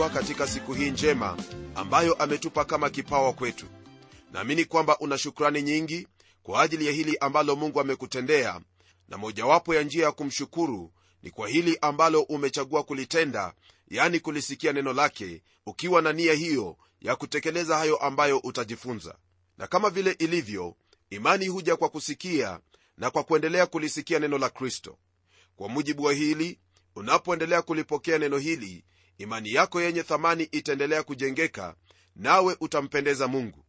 mpendwa katika siku hii njema ambayo ametupa kama kipawa kwetu. Naamini kwamba una shukrani nyingi kwa ajili ya hili ambalo mungu amekutendea na mojawapo ya njia ya kumshukuru ni kwa hili ambalo umechagua kulitenda yani kulisikia neno lake ukiwa na nia hiyo ya kutekeleza hayo ambayo utajifunza. Na kama vile ilivyo imani huja kwa kusikia na kwa kuendelea kulisikia neno la kristo. Kwa mujibu wa hili unapoendelea kulipokea neno hili imani yako yenye thamani itaendelea kujengeka nawe utampendeza mungu.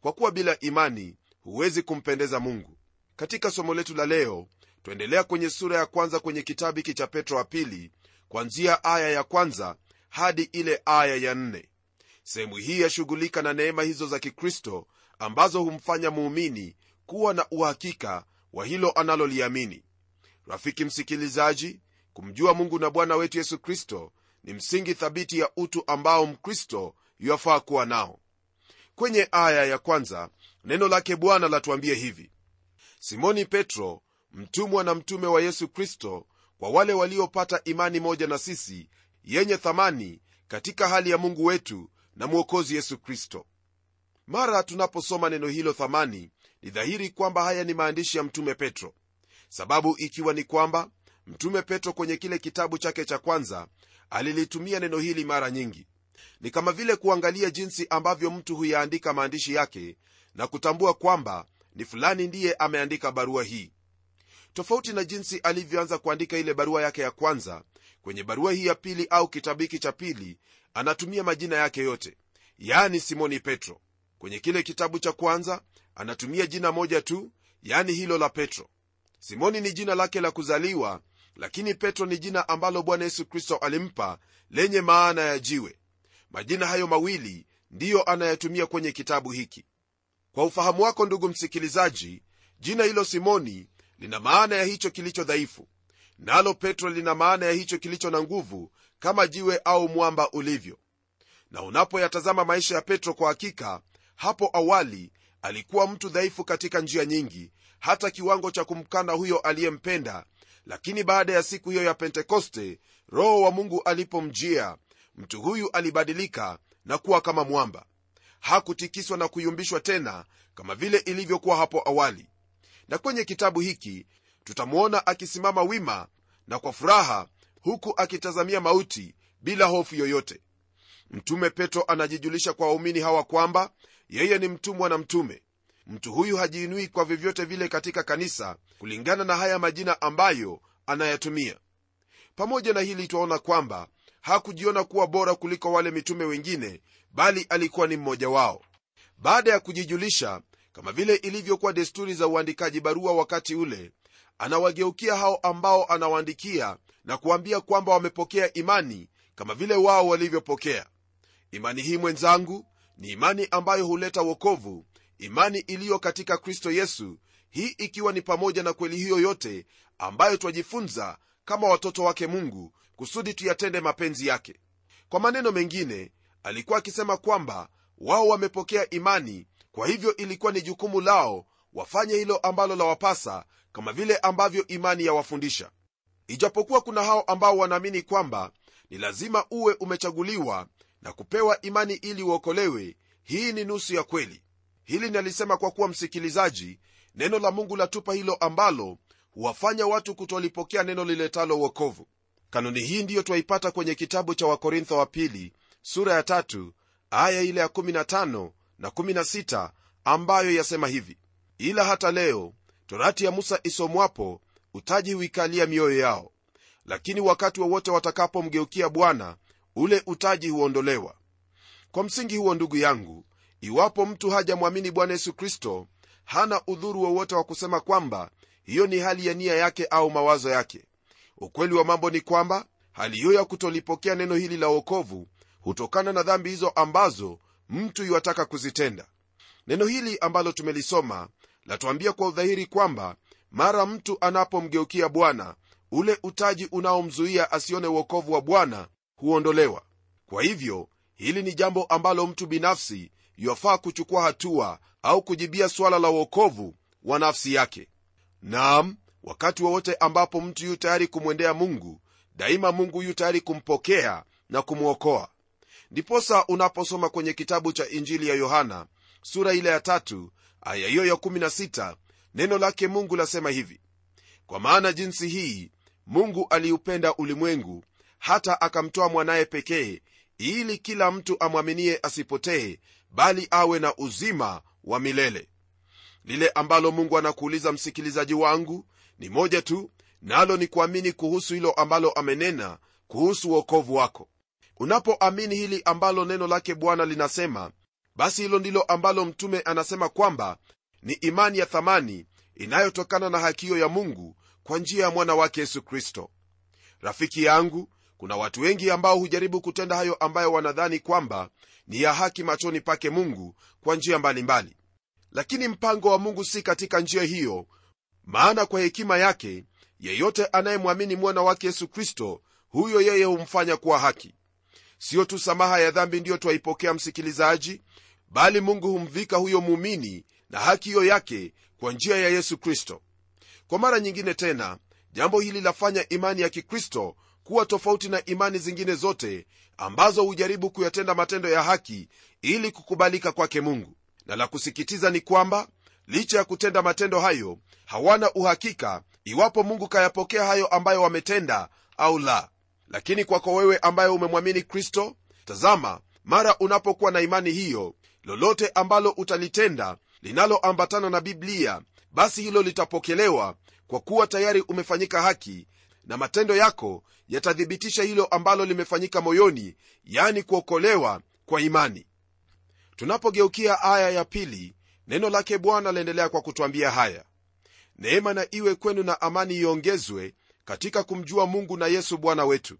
Kwa kuwa bila imani huwezi kumpendeza mungu. Katika somo letu la leo twaendelea kwenye sura ya kwanza kwenye kitabu hiki cha petro wa pili kwanzia aya ya kwanza hadi ile aya ya nne. Sehemu hii yashughulika na neema hizo za kikristo ambazo humfanya muumini kuwa na uhakika wa hilo analoliamini. Rafiki msikilizaji kumjua mungu na bwana wetu yesu kristo ni msingi thabiti ya utu ambao mkristo yuafaa kuwa nao. Kwenye aya ya kwanza neno lake bwana latuambia hivi. Simoni petro mtumwa na mtume wa yesu kristo kwa wale waliopata imani moja na sisi yenye thamani katika hali ya mungu wetu na mwokozi yesu kristo. Mara tunaposoma neno hilo thamani ni dhahiri kwamba haya ni maandishi ya mtume petro. Sababu ikiwa ni kwamba mtume petro kwenye kile kitabu chake cha kwanza alilitumia neno hili mara nyingi. Ni kama vile kuangalia jinsi ambavyo mtu huyaandika maandishi yake na kutambua kwamba ni fulani ndiye ameandika barua hii. Tofauti na jinsi alivyoanza kuandika ile barua yake ya kwanza kwenye barua hii ya pili au kitabu hiki cha pili anatumia majina yake yote. Yaani simoni petro. Kwenye kile kitabu cha kwanza anatumia jina moja tu yaani hilo la petro. Simoni ni jina lake la kuzaliwa lakini petro ni jina ambalo bwana yesu kristo alimpa lenye maana ya jiwe. Majina hayo mawili ndiyo anayatumia kwenye kitabu hiki. Kwa ufahamu wako ndugu msikilizaji jina hilo simoni lina maana ya hicho kilicho dhaifu. Nalo petro lina maana ya hicho kilicho na nguvu kama jiwe au mwamba ulivyo. Na unapoyatazama maisha ya petro kwa hakika hapo awali alikuwa mtu dhaifu katika njia nyingi hata kiwango cha kumkana huyo aliyempenda lakini baada ya siku hiyo ya pentekoste roho wa mungu alipomjia mtu huyu alibadilika na kuwa kama mwamba. Hakutikiswa na kuyumbishwa tena kama vile ilivyokuwa hapo awali. Na kwenye kitabu hiki tutamwona akisimama wima na kwa furaha huku akitazamia mauti bila hofu yoyote. Mtume petro anajijulisha kwa waumini hawa kwamba yeye ni mtumwa na mtume mtu huyu hajiinui kwa vyovyote vile katika kanisa kulingana na haya majina ambayo anayatumia. Pamoja na hili twaona kwamba hakujiona kuwa bora kuliko wale mitume wengine bali alikuwa ni mmoja wao. Baada ya kujijulisha kama vile ilivyokuwa desturi za uandikaji barua wakati ule anawageukia hao ambao anawaandikia na kuambia kwamba wamepokea imani kama vile wao walivyopokea. Imani hii mwenzangu ni imani ambayo huleta wokovu imani iliyo katika kristo yesu hii ikiwa ni pamoja na kweli hiyo yote ambayo twajifunza kama watoto wake mungu kusudi tuyatende mapenzi yake. Kwa maneno mengine alikuwa akisema kwamba wao wamepokea imani kwa hivyo ilikuwa ni jukumu lao wafanye hilo ambalo lawapasa kama vile ambavyo imani yawafundisha. Ijapokuwa kuna hao ambao wanaamini kwamba ni lazima uwe umechaguliwa na kupewa imani ili uokolewe hii ni nusu ya kweli hili nalisema kwa kuwa msikilizaji neno la mungu latupa hilo ambalo huwafanya watu kutolipokea neno liletalo uokovu kanuni hii ndiyo twaipata kwenye kitabu cha wakorintho wa pili sura ya tatu aya ile ya 15 na 16 ambayo yasema hivi. Ila hata leo torati ya musa isomwapo utaji huikalia mioyo yao. Lakini wakati wowote wa watakapomgeukia bwana ule utaji huondolewa. Kwa msingi huo ndugu yangu iwapo mtu hajamwamini bwana yesu kristo hana udhuru wowote wa kusema kwamba hiyo ni hali ya nia yake au mawazo yake. Ukweli wa mambo ni kwamba hali hiyo ya kutolipokea neno hili la uokovu hutokana na dhambi hizo ambazo mtu iwataka kuzitenda. Neno hili ambalo tumelisoma latuambia kwa udhahiri kwamba mara mtu anapomgeukia bwana ule utaji unaomzuia asione uokovu wa bwana huondolewa. Kwa hivyo hili ni jambo ambalo mtu binafsi yafaa kuchukua hatua au kujibia swala la uokovu wa nafsi yake. Naam wakati wowote ambapo mtu yu tayari kumwendea mungu daima mungu yu tayari kumpokea na kumwokoa ndiposa unaposoma kwenye kitabu cha injili ya yohana sura ile ya tatu aya hiyo ya 16 neno lake mungu lasema hivi. Kwa maana jinsi hii mungu aliupenda ulimwengu hata akamtoa mwanaye pekee ili kila mtu amwaminie asipotee bali awe na uzima wa milele. Lile ambalo mungu anakuuliza msikilizaji wangu ni moja tu nalo ni kuamini kuhusu hilo ambalo amenena kuhusu uokovu wako. Unapoamini hili ambalo neno lake bwana linasema basi hilo ndilo ambalo mtume anasema kwamba ni imani ya thamani inayotokana na hakiyo ya mungu kwa njia ya mwana wake yesu kristo. Rafiki yangu kuna watu wengi ambao hujaribu kutenda hayo ambayo wanadhani kwamba ni ya haki machoni pake mungu kwa njia mbalimbali. Lakini mpango wa mungu si katika njia hiyo maana kwa hekima yake yeyote anayemwamini mwana wake yesu kristo huyo yeye humfanya kuwa haki. Siyo tu samaha ya dhambi ndiyo twaipokea msikilizaji bali mungu humvika huyo muumini na haki hiyo yake kwa njia ya yesu kristo. Kwa mara nyingine tena jambo hili lafanya imani ya kikristo kuwa tofauti na imani zingine zote ambazo hujaribu kuyatenda matendo ya haki ili kukubalika kwake mungu. Na la kusikitiza ni kwamba licha ya kutenda matendo hayo hawana uhakika iwapo mungu kayapokea hayo ambayo wametenda au la. Lakini kwako wewe ambaye umemwamini kristo tazama mara unapokuwa na imani hiyo lolote ambalo utalitenda linaloambatana na biblia basi hilo litapokelewa kwa kuwa tayari umefanyika haki na matendo yako yatathibitisha hilo ambalo limefanyika moyoni yani kuokolewa kwa imani. Tunapogeukia aya ya pili neno lake bwana laendelea kwa kutwambia haya. Neema na iwe kwenu na amani iongezwe katika kumjua mungu na yesu bwana wetu.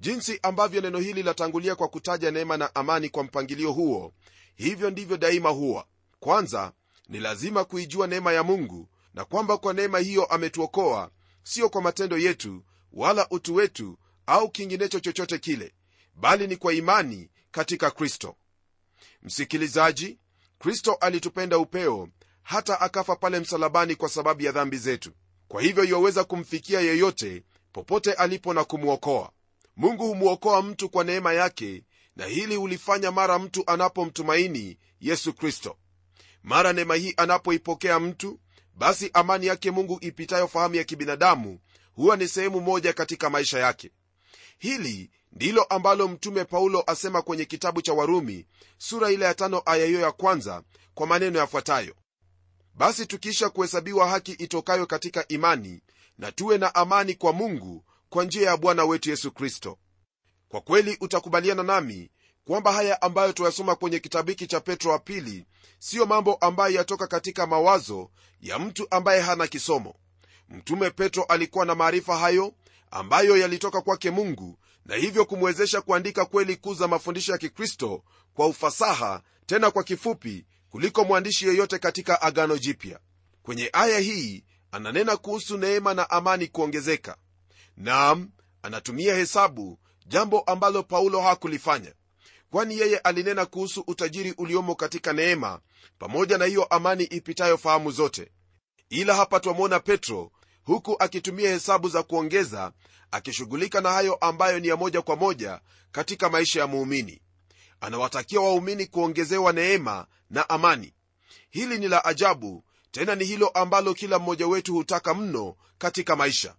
Jinsi ambavyo neno hili latangulia kwa kutaja neema na amani kwa mpangilio huo hivyo ndivyo daima huwa. Kwanza ni lazima kuijua neema ya mungu na kwamba kwa neema hiyo ametuokoa sio kwa matendo yetu wala utu wetu au kinginecho chochote kile bali ni kwa imani katika kristo. Msikilizaji kristo alitupenda upeo hata akafa pale msalabani kwa sababu ya dhambi zetu. Kwa hivyo iwaweza kumfikia yeyote popote alipo na kumwokoa mungu humwokoa mtu kwa neema yake na hili hulifanya mara mtu anapomtumaini yesu kristo. Mara neema hii anapoipokea mtu basi amani yake mungu ipitayo fahamu ya kibinadamu huwa ni sehemu moja katika maisha yake. Hili ndilo ambalo mtume paulo asema kwenye kitabu cha warumi sura ile ya tano aya hiyo ya kwanza kwa maneno yafuatayo. Basi tukiisha kuhesabiwa haki itokayo katika imani na tuwe na amani kwa mungu kwa njia ya bwana wetu yesu kristo. Kwa kweli utakubaliana nami kwamba haya ambayo tuyasoma kwenye kitabu hiki cha petro wa pili siyo mambo ambayo yatoka katika mawazo ya mtu ambaye hana kisomo mtume petro alikuwa na maarifa hayo ambayo yalitoka kwake mungu na hivyo kumwezesha kuandika kweli kuu za mafundisho ya kikristo kwa ufasaha tena kwa kifupi kuliko mwandishi yeyote katika agano jipya. Kwenye aya hii ananena kuhusu neema na amani kuongezeka. Nam anatumia hesabu jambo ambalo paulo hakulifanya. Kwani yeye alinena kuhusu utajiri uliomo katika neema pamoja na hiyo amani ipitayo fahamu zote ila hapa twamwona petro huku akitumia hesabu za kuongeza akishughulika na hayo ambayo ni ya moja kwa moja katika maisha ya muumini. Anawatakia waumini kuongezewa neema na amani. Hili ni la ajabu tena ni hilo ambalo kila mmoja wetu hutaka mno katika maisha.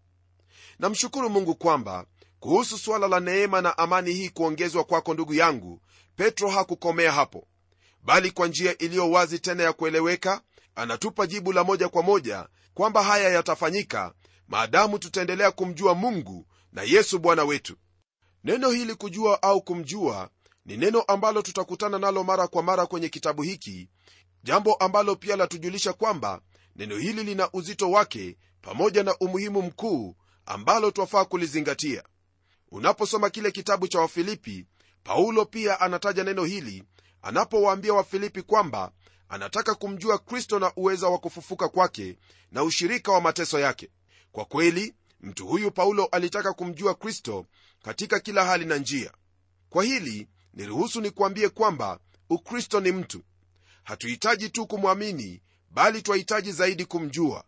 Namshukuru mungu kwamba kuhusu suala la neema na amani hii kuongezwa kwako ndugu yangu petro hakukomea hapo. Bali kwa njia iliyo wazi tena ya kueleweka anatupa jibu la moja kwa moja kwamba haya yatafanyika. Maadamu tutaendelea kumjua mungu na yesu bwana wetu. Neno hili kujua au kumjua ni neno ambalo tutakutana nalo mara kwa mara kwenye kitabu hiki jambo ambalo pia latujulisha kwamba neno hili lina uzito wake pamoja na umuhimu mkuu ambalo twafaa kulizingatia. Unaposoma kile kitabu cha wafilipi paulo pia anataja neno hili anapowaambia wafilipi kwamba anataka kumjua kristo na uweza wa kufufuka kwake na ushirika wa mateso yake. Kwa kweli mtu huyu paulo alitaka kumjua kristo katika kila hali na njia. Kwa hili niruhusu nikuambie kwamba ukristo ni mtu. Hatuhitaji tu kumwamini bali twahitaji zaidi kumjua.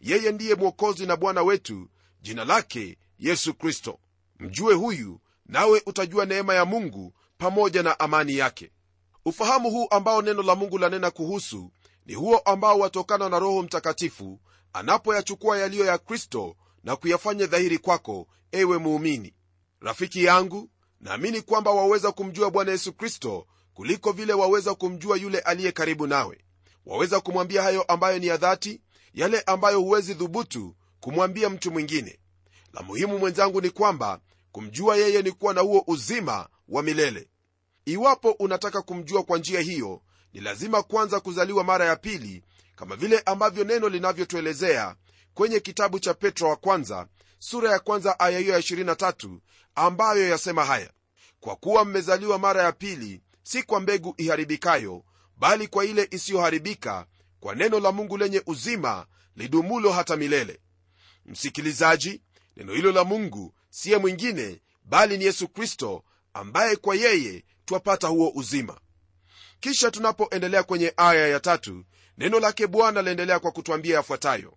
Yeye ndiye mwokozi na bwana wetu jina lake yesu kristo. Mjue huyu nawe utajua neema ya mungu pamoja na amani yake ufahamu huu ambao neno la mungu lanena kuhusu ni huo ambao watokana na roho mtakatifu anapoyachukua yaliyo ya kristo na kuyafanya dhahiri kwako ewe muumini. Rafiki yangu naamini kwamba waweza kumjua bwana yesu kristo kuliko vile waweza kumjua yule aliye karibu nawe. Waweza kumwambia hayo ambayo ni ya dhati yale ambayo huwezi dhubutu kumwambia mtu mwingine. La muhimu mwenzangu ni kwamba kumjua yeye ni kuwa na huo uzima wa milele iwapo unataka kumjua kwa njia hiyo ni lazima kwanza kuzaliwa mara ya pili kama vile ambavyo neno linavyotuelezea kwenye kitabu cha petro wa kwanza sura ya kwanza aya hiyo ya 23 ambayo yasema haya kwa kuwa mmezaliwa mara ya pili si kwa mbegu iharibikayo bali kwa ile isiyoharibika kwa neno la mungu lenye uzima lidumulo hata milele. Msikilizaji neno hilo la mungu siye mwingine bali ni yesu kristo ambaye kwa yeye twapata huo uzima. Kisha tunapoendelea kwenye aya ya tatu neno lake bwana laendelea kwa kutwambia yafuatayo.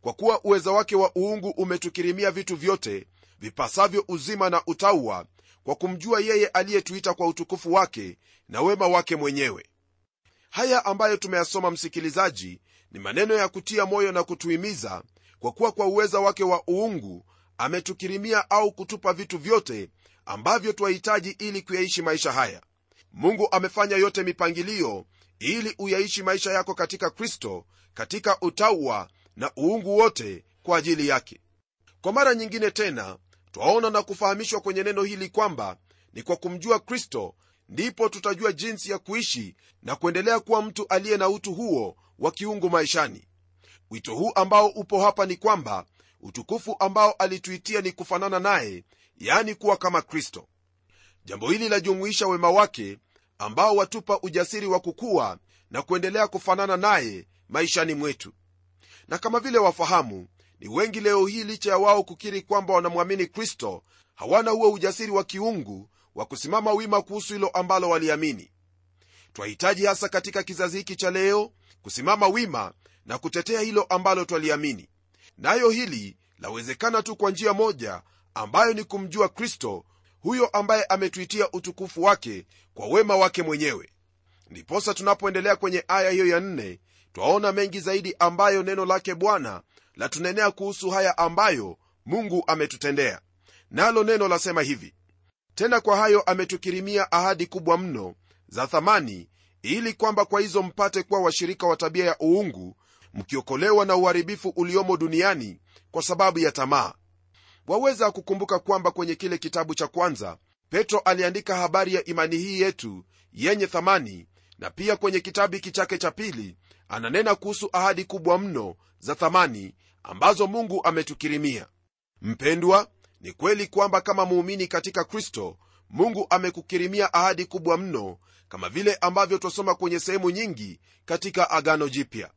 Kwa kuwa uweza wake wa uungu umetukirimia vitu vyote vipasavyo uzima na utauwa kwa kumjua yeye aliyetuita kwa utukufu wake na wema wake mwenyewe. Haya ambayo tumeyasoma msikilizaji ni maneno ya kutia moyo na kutuhimiza kwa kuwa kwa uweza wake wa uungu ametukirimia au kutupa vitu vyote ambavyo twahitaji ili kuyaishi maisha haya. Mungu amefanya yote mipangilio ili uyaishi maisha yako katika kristo katika utauwa na uungu wote kwa ajili yake. Kwa mara nyingine tena twaona na kufahamishwa kwenye neno hili kwamba ni kwa kumjua kristo ndipo tutajua jinsi ya kuishi na kuendelea kuwa mtu aliye na utu huo wa kiungu maishani. Wito huu ambao upo hapa ni kwamba utukufu ambao alituitia ni kufanana naye yani kuwa kama kristo. Jambo hili lajumuisha wema wake ambao watupa ujasiri wa kukua na kuendelea kufanana naye maishani mwetu. Na kama vile wafahamu ni wengi leo hii licha ya wao kukiri kwamba wanamwamini kristo hawana huo ujasiri wa kiungu wa kusimama wima kuhusu hilo ambalo waliamini. Twahitaji hasa katika kizazi hiki cha leo kusimama wima na kutetea hilo ambalo twaliamini. Nayo hili lawezekana tu kwa njia moja ambayo ni kumjua kristo huyo ambaye ametuitia utukufu wake kwa wema wake mwenyewe. Ndiposa tunapoendelea kwenye aya hiyo ya nne twaona mengi zaidi ambayo neno lake bwana latunenea kuhusu haya ambayo mungu ametutendea. Nalo neno lasema hivi tena kwa hayo ametukirimia ahadi kubwa mno za thamani ili kwamba kwa hizo mpate kuwa washirika wa tabia ya uungu mkiokolewa na uharibifu uliomo duniani kwa sababu ya tamaa waweza kukumbuka kwamba kwenye kile kitabu cha kwanza petro aliandika habari ya imani hii yetu yenye thamani na pia kwenye kitabu hiki chake cha pili ananena kuhusu ahadi kubwa mno za thamani ambazo mungu ametukirimia. Mpendwa ni kweli kwamba kama muumini katika kristo mungu amekukirimia ahadi kubwa mno kama vile ambavyo twasoma kwenye sehemu nyingi katika agano jipya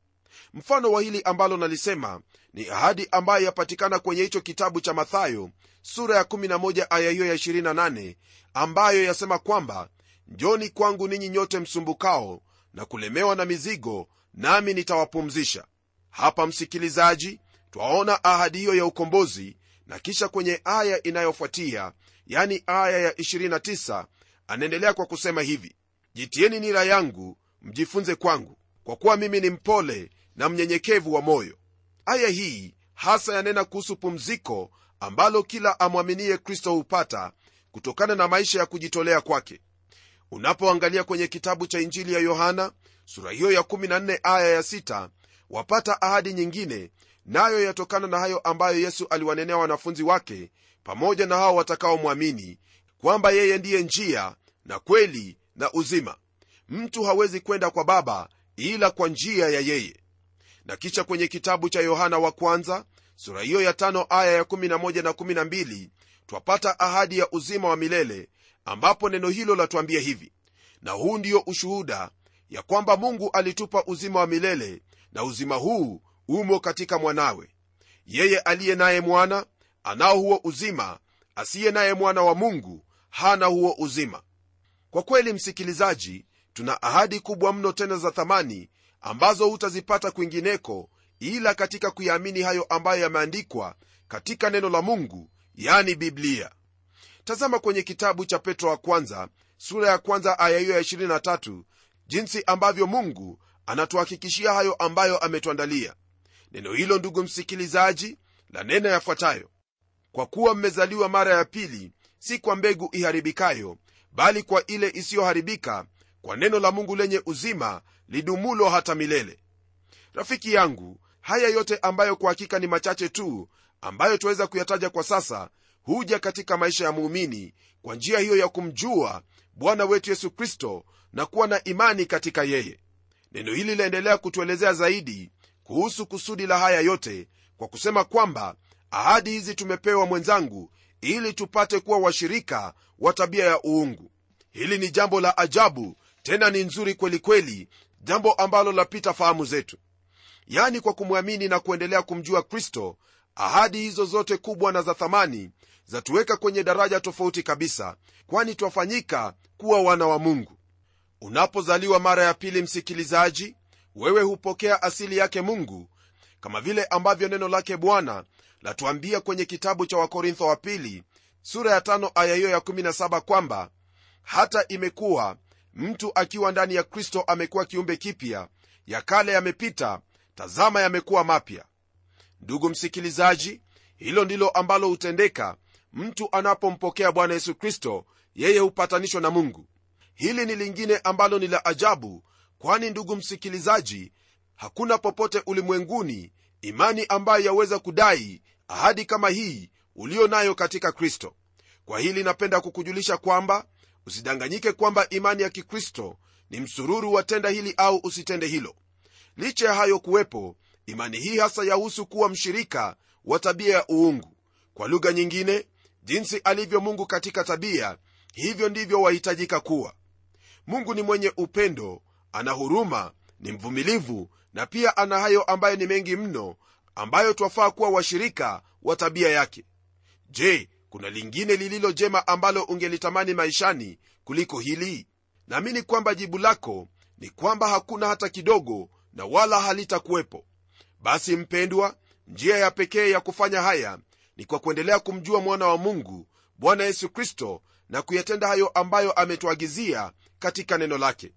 mfano wa hili ambalo nalisema ni ahadi ambayo yapatikana kwenye hicho kitabu cha mathayo sura ya 11 aya hiyo ya 28 ambayo yasema kwamba njoni kwangu ninyi nyote msumbukao na kulemewa na mizigo nami nitawapumzisha. Hapa msikilizaji twaona ahadi hiyo ya ukombozi na kisha kwenye aya inayofuatia yani aya ya 29 anaendelea kwa kusema hivi jitieni nira yangu mjifunze kwangu. Kwa kuwa mimi ni mpole na mnyenyekevu wa moyo. Aya hii hasa yanena kuhusu pumziko ambalo kila amwaminie kristo hupata kutokana na maisha ya kujitolea kwake. Unapoangalia kwenye kitabu cha injili ya yohana sura hiyo ya 14 aya ya 6 wapata ahadi nyingine nayo yatokana na hayo ambayo yesu aliwanenea wanafunzi wake pamoja na hao watakaomwamini kwamba yeye ndiye njia na kweli na uzima. Mtu hawezi kwenda kwa baba ila kwa njia ya yeye na kisha kwenye kitabu cha yohana wa kwanza sura hiyo ya tano aya ya 11 na 12 twapata ahadi ya uzima wa milele ambapo neno hilo latuambia hivi. Na huu ndiyo ushuhuda ya kwamba mungu alitupa uzima wa milele na uzima huu umo katika mwanawe. Yeye aliye naye mwana anao huo uzima. Asiye naye mwana wa mungu hana huo uzima. Kwa kweli msikilizaji tuna ahadi kubwa mno tena za thamani ambazo hutazipata kwingineko ila katika kuyaamini hayo ambayo yameandikwa katika neno la mungu yani biblia. Tazama kwenye kitabu cha petro wa kwanza sura ya kwanza aya hiyo ya 23 jinsi ambavyo mungu anatuhakikishia hayo ambayo ametuandalia. Neno hilo ndugu msikilizaji la neno yafuatayo. Kwa kuwa mmezaliwa mara ya pili si kwa mbegu iharibikayo bali kwa ile isiyoharibika kwa neno la mungu lenye uzima lidumulo hata milele. Rafiki yangu haya yote ambayo kwa hakika ni machache tu ambayo tuweza kuyataja kwa sasa huja katika maisha ya muumini kwa njia hiyo ya kumjua bwana wetu yesu kristo na kuwa na imani katika yeye. Neno hili linaendelea kutuelezea zaidi kuhusu kusudi la haya yote kwa kusema kwamba ahadi hizi tumepewa mwenzangu ili tupate kuwa washirika wa tabia ya uungu. Hili ni jambo la ajabu tena ni nzuri kweli kweli jambo ambalo lapita fahamu zetu. Yani kwa kumwamini na kuendelea kumjua kristo ahadi hizo zote kubwa na za thamani zatuweka kwenye daraja tofauti kabisa kwani twafanyika kuwa wana wa mungu. Unapozaliwa mara ya pili msikilizaji wewe hupokea asili yake mungu kama vile ambavyo neno lake bwana latuambia kwenye kitabu cha wakorintho wa pili sura ya tano aya hiyo ya 17 kwamba hata imekuwa mtu akiwa ndani ya kristo amekuwa kiumbe kipya. Ya kale yamepita tazama yamekuwa mapya. Ndugu msikilizaji hilo ndilo ambalo hutendeka mtu anapompokea bwana yesu kristo yeye hupatanishwa na mungu. Hili ni lingine ambalo ni la ajabu kwani ndugu msikilizaji hakuna popote ulimwenguni imani ambayo yaweza kudai ahadi kama hii ulio nayo katika kristo. Kwa hili napenda kukujulisha kwamba usidanganyike kwamba imani ya kikristo ni msururu wa tenda hili au usitende hilo. Licha ya hayo kuwepo imani hii hasa yahusu kuwa mshirika wa tabia ya uungu. Kwa lugha nyingine jinsi alivyo mungu katika tabia hivyo ndivyo wahitajika kuwa. Mungu ni mwenye upendo ana huruma ni mvumilivu na pia ana hayo ambayo ni mengi mno ambayo twafaa kuwa washirika wa tabia yake. Je kuna lingine lililo jema ambalo ungelitamani maishani kuliko hili? Naamini kwamba jibu lako ni kwamba hakuna hata kidogo na wala halitakuwepo. Basi mpendwa njia ya pekee ya kufanya haya ni kwa kuendelea kumjua mwana wa mungu bwana yesu kristo na kuyatenda hayo ambayo ametuagizia katika neno lake.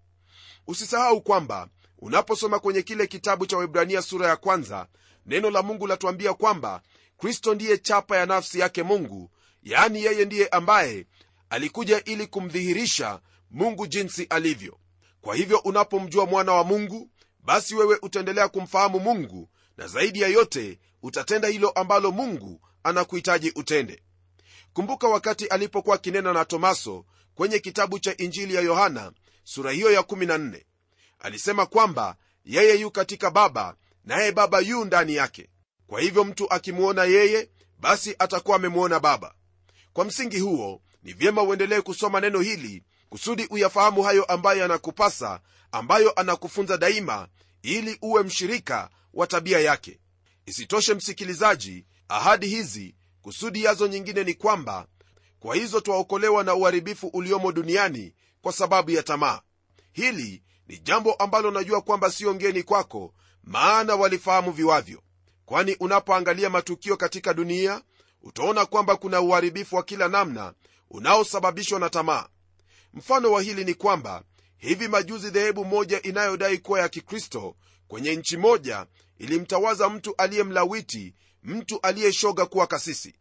Usisahau kwamba unaposoma kwenye kile kitabu cha webrania sura ya kwanza neno la mungu latuambia kwamba kristo ndiye chapa ya nafsi yake mungu yaani yeye ndiye ambaye alikuja ili kumdhihirisha mungu jinsi alivyo. Kwa hivyo unapomjua mwana wa mungu basi wewe utaendelea kumfahamu mungu na zaidi ya yote utatenda hilo ambalo mungu anakuhitaji utende. Kumbuka wakati alipokuwa akinena na tomaso kwenye kitabu cha injili ya yohana sura hiyo ya 14 alisema kwamba yeye yu katika baba naye baba yu ndani yake. Kwa hivyo mtu akimwona yeye basi atakuwa amemwona baba kwa msingi huo ni vyema uendelee kusoma neno hili kusudi uyafahamu hayo ambayo yanakupasa ambayo anakufunza daima ili uwe mshirika wa tabia yake. Isitoshe msikilizaji ahadi hizi kusudi yazo nyingine ni kwamba kwa hizo twaokolewa na uharibifu uliomo duniani kwa sababu ya tamaa. Hili ni jambo ambalo najua kwamba siyo ngeni kwako maana walifahamu viwavyo. Kwani unapoangalia matukio katika dunia utaona kwamba kuna uharibifu wa kila namna unaosababishwa na tamaa. Mfano wa hili ni kwamba hivi majuzi dhehebu moja inayodai kuwa ya kikristo kwenye nchi moja ilimtawaza mtu aliyemlawiti mtu aliyeshoga kuwa kasisi.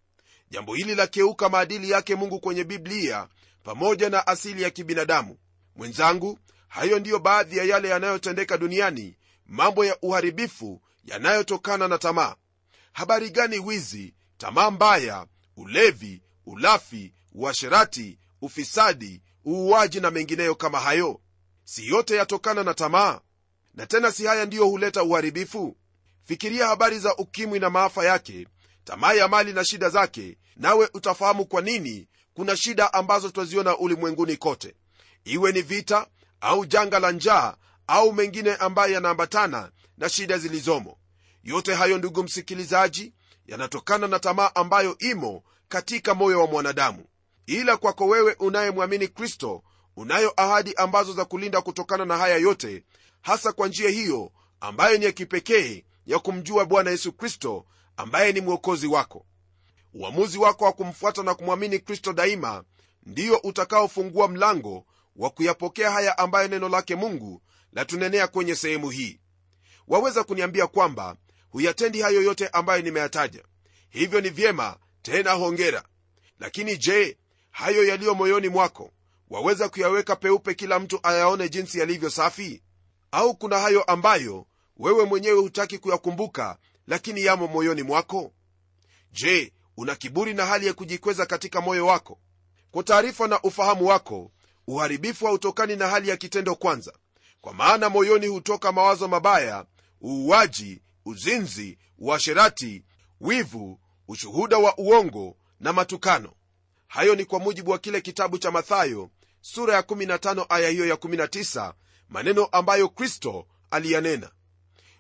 Jambo hili lakeuka maadili yake mungu kwenye biblia pamoja na asili ya kibinadamu. Mwenzangu hayo ndiyo baadhi ya yale yanayotendeka duniani mambo ya uharibifu yanayotokana na tamaa. Habari gani wizi tamaa mbaya ulevi ulafi uasherati ufisadi uuaji na mengineyo kama hayo si yote yatokana na tamaa? Na tena si haya ndiyo huleta uharibifu? Fikiria habari za ukimwi na maafa yake tamaa ya mali na shida zake nawe utafahamu kwa nini kuna shida ambazo twaziona ulimwenguni kote. Iwe ni vita au janga la njaa au mengine ambayo yanaambatana na shida zilizomo. Yote hayo ndugu msikilizaji yanatokana na tamaa ambayo imo katika moyo wa mwanadamu. Ila kwako wewe unayemwamini kristo unayo ahadi ambazo za kulinda kutokana na haya yote hasa kwa njia hiyo ambayo ni ya kipekee ya kumjua bwana yesu kristo ambaye ni mwokozi wako. Uamuzi wako wa kumfuata na kumwamini kristo daima ndiyo utakaofungua mlango wa kuyapokea haya ambayo neno lake mungu latunenea kwenye sehemu hii. Waweza kuniambia kwamba huyatendi hayo yote ambayo nimeyataja. Hivyo ni vyema tena hongera. Lakini je hayo yaliyo moyoni mwako waweza kuyaweka peupe kila mtu ayaone jinsi yalivyo safi? Au kuna hayo ambayo wewe mwenyewe hutaki kuyakumbuka lakini yamo moyoni mwako? Je una kiburi na hali ya kujikweza katika moyo wako? Kwa taarifa na ufahamu wako uharibifu hautokani na hali ya kitendo kwanza. Kwa maana moyoni hutoka mawazo mabaya uuaji uzinzi uasherati wivu ushuhuda wa uongo na matukano. Hayo ni kwa mujibu wa kile kitabu cha mathayo sura ya 15 aya hiyo ya 19 maneno ambayo kristo aliyanena.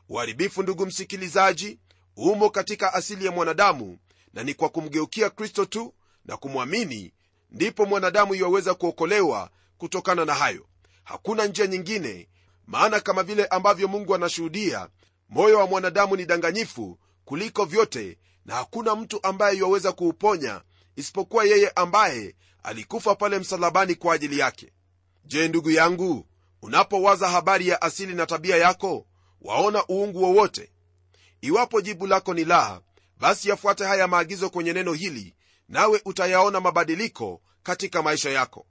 Uharibifu ndugu msikilizaji umo katika asili ya mwanadamu na ni kwa kumgeukia kristo tu na kumwamini ndipo mwanadamu iwaweza kuokolewa kutokana na hayo. Hakuna njia nyingine maana kama vile ambavyo mungu anashuhudia moyo wa mwanadamu ni danganyifu kuliko vyote na hakuna mtu ambaye yuwaweza kuuponya isipokuwa yeye ambaye alikufa pale msalabani kwa ajili yake. Je ndugu yangu unapowaza habari ya asili na tabia yako waona uungu wowote? Iwapo jibu lako ni la basi yafuate haya maagizo kwenye neno hili nawe utayaona mabadiliko katika maisha yako.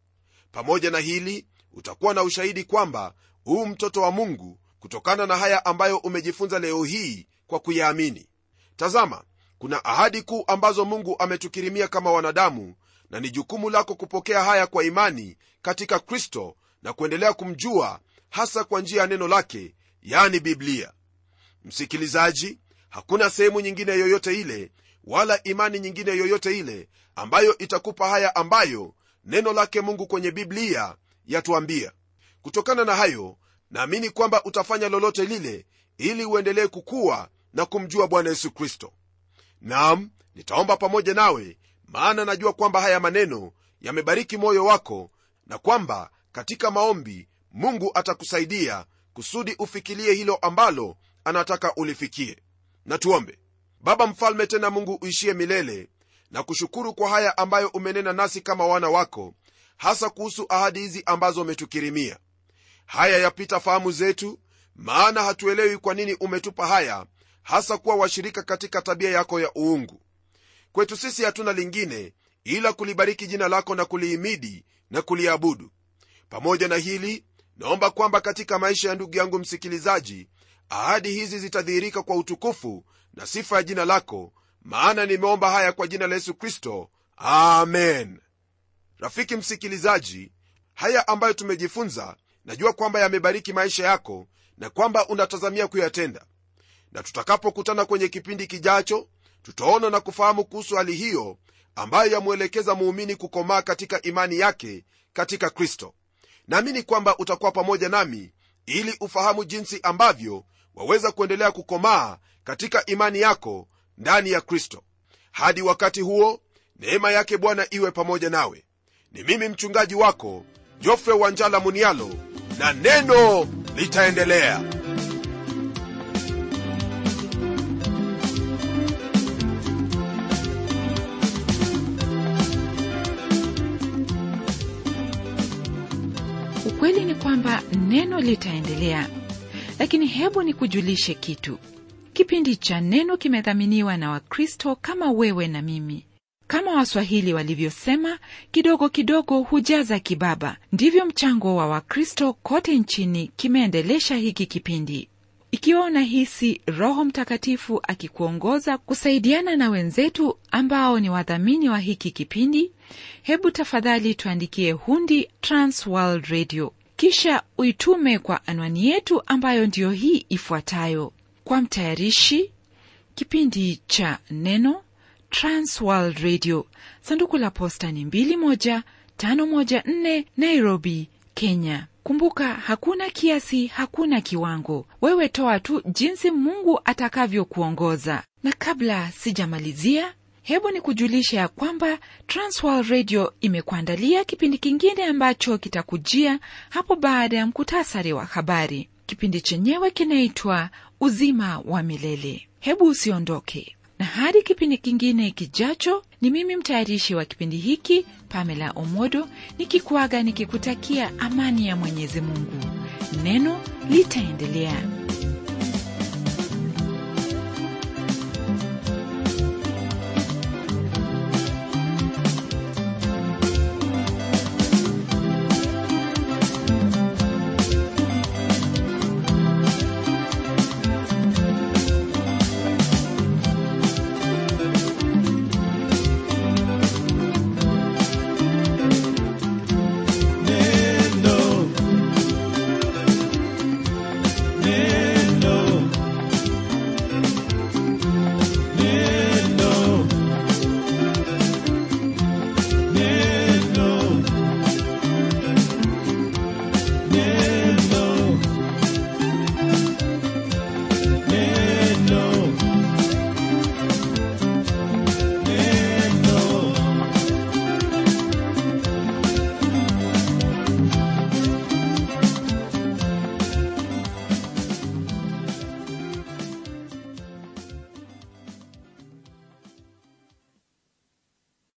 Pamoja na hili utakuwa na ushahidi kwamba huu mtoto wa mungu kutokana na haya ambayo umejifunza leo hii kwa kuyaamini. Tazama kuna ahadi kuu ambazo mungu ametukirimia kama wanadamu na ni jukumu lako kupokea haya kwa imani katika kristo na kuendelea kumjua hasa kwa njia ya neno lake yani biblia. Msikilizaji hakuna sehemu nyingine yoyote ile wala imani nyingine yoyote ile ambayo itakupa haya ambayo neno lake mungu kwenye biblia yatuambia. Kutokana na hayo naamini kwamba utafanya lolote lile ili uendelee kukuwa na kumjua bwana yesu kristo. Nam nitaomba pamoja nawe maana najua kwamba haya maneno yamebariki moyo wako na kwamba katika maombi mungu atakusaidia kusudi ufikirie hilo ambalo anataka ulifikie. Na tuombe. Baba mfalme tena mungu uishie milele na kushukuru kwa haya ambayo umenena nasi kama wana wako hasa kuhusu ahadi hizi ambazo umetukirimia haya yapita fahamu zetu maana hatuelewi kwa nini umetupa haya hasa kuwa washirika katika tabia yako ya uungu. Kwetu sisi hatuna lingine ila kulibariki jina lako na kulihimidi na kuliabudu. Pamoja na hili naomba kwamba katika maisha ya ndugu yangu msikilizaji ahadi hizi zitadhihirika kwa utukufu na sifa ya jina lako maana nimeomba haya kwa jina la yesu kristo. Amen. Rafiki msikilizaji haya ambayo tumejifunza najua kwamba yamebariki maisha yako na kwamba unatazamia kuyatenda. Na tutakapokutana kwenye kipindi kijacho tutaona na kufahamu kuhusu hali hiyo ambayo yamwelekeza muumini kukomaa katika imani yake katika kristo. Naamini kwamba utakuwa pamoja nami ili ufahamu jinsi ambavyo waweza kuendelea kukomaa katika imani yako ndani ya kristo. Hadi wakati huo neema yake bwana iwe pamoja nawe. Ni mimi mchungaji wako jofre wanjala munialo na neno litaendelea. Ukweli ni kwamba neno litaendelea. Lakini hebu nikujulishe kitu. Kipindi cha neno kimedhaminiwa na wakristo kama wewe na mimi kama waswahili walivyosema kidogo kidogo hujaza kibaba. Ndivyo mchango wa wakristo kote nchini kimeendelesha hiki kipindi. Ikiwa unahisi roho mtakatifu akikuongoza kusaidiana na wenzetu ambao ni wadhamini wa hiki kipindi hebu tafadhali tuandikie hundi transworld radio. Kisha uitume kwa anwani yetu ambayo ndiyo hii ifuatayo. Kwa mtayarishi kipindi cha neno transworld radio. Sanduku la posta ni 21514 nairobi kenya. Kumbuka hakuna kiasi hakuna kiwango. Wewe toa tu jinsi mungu atakavyokuongoza na kabla sijamalizia hebu ni kujulisha ya kwamba transworld radio imekuandalia kipindi kingine ambacho kitakujia hapo baada ya mkutasari wa habari. Kipindi chenyewe kinaitwa uzima wa milele. Hebu usiondoke na hadi kipindi kingine kijacho ni mimi mtayarishi wa kipindi hiki pamela omodo nikikuaga nikikutakia amani ya mwenyezi mungu. Neno litaendelea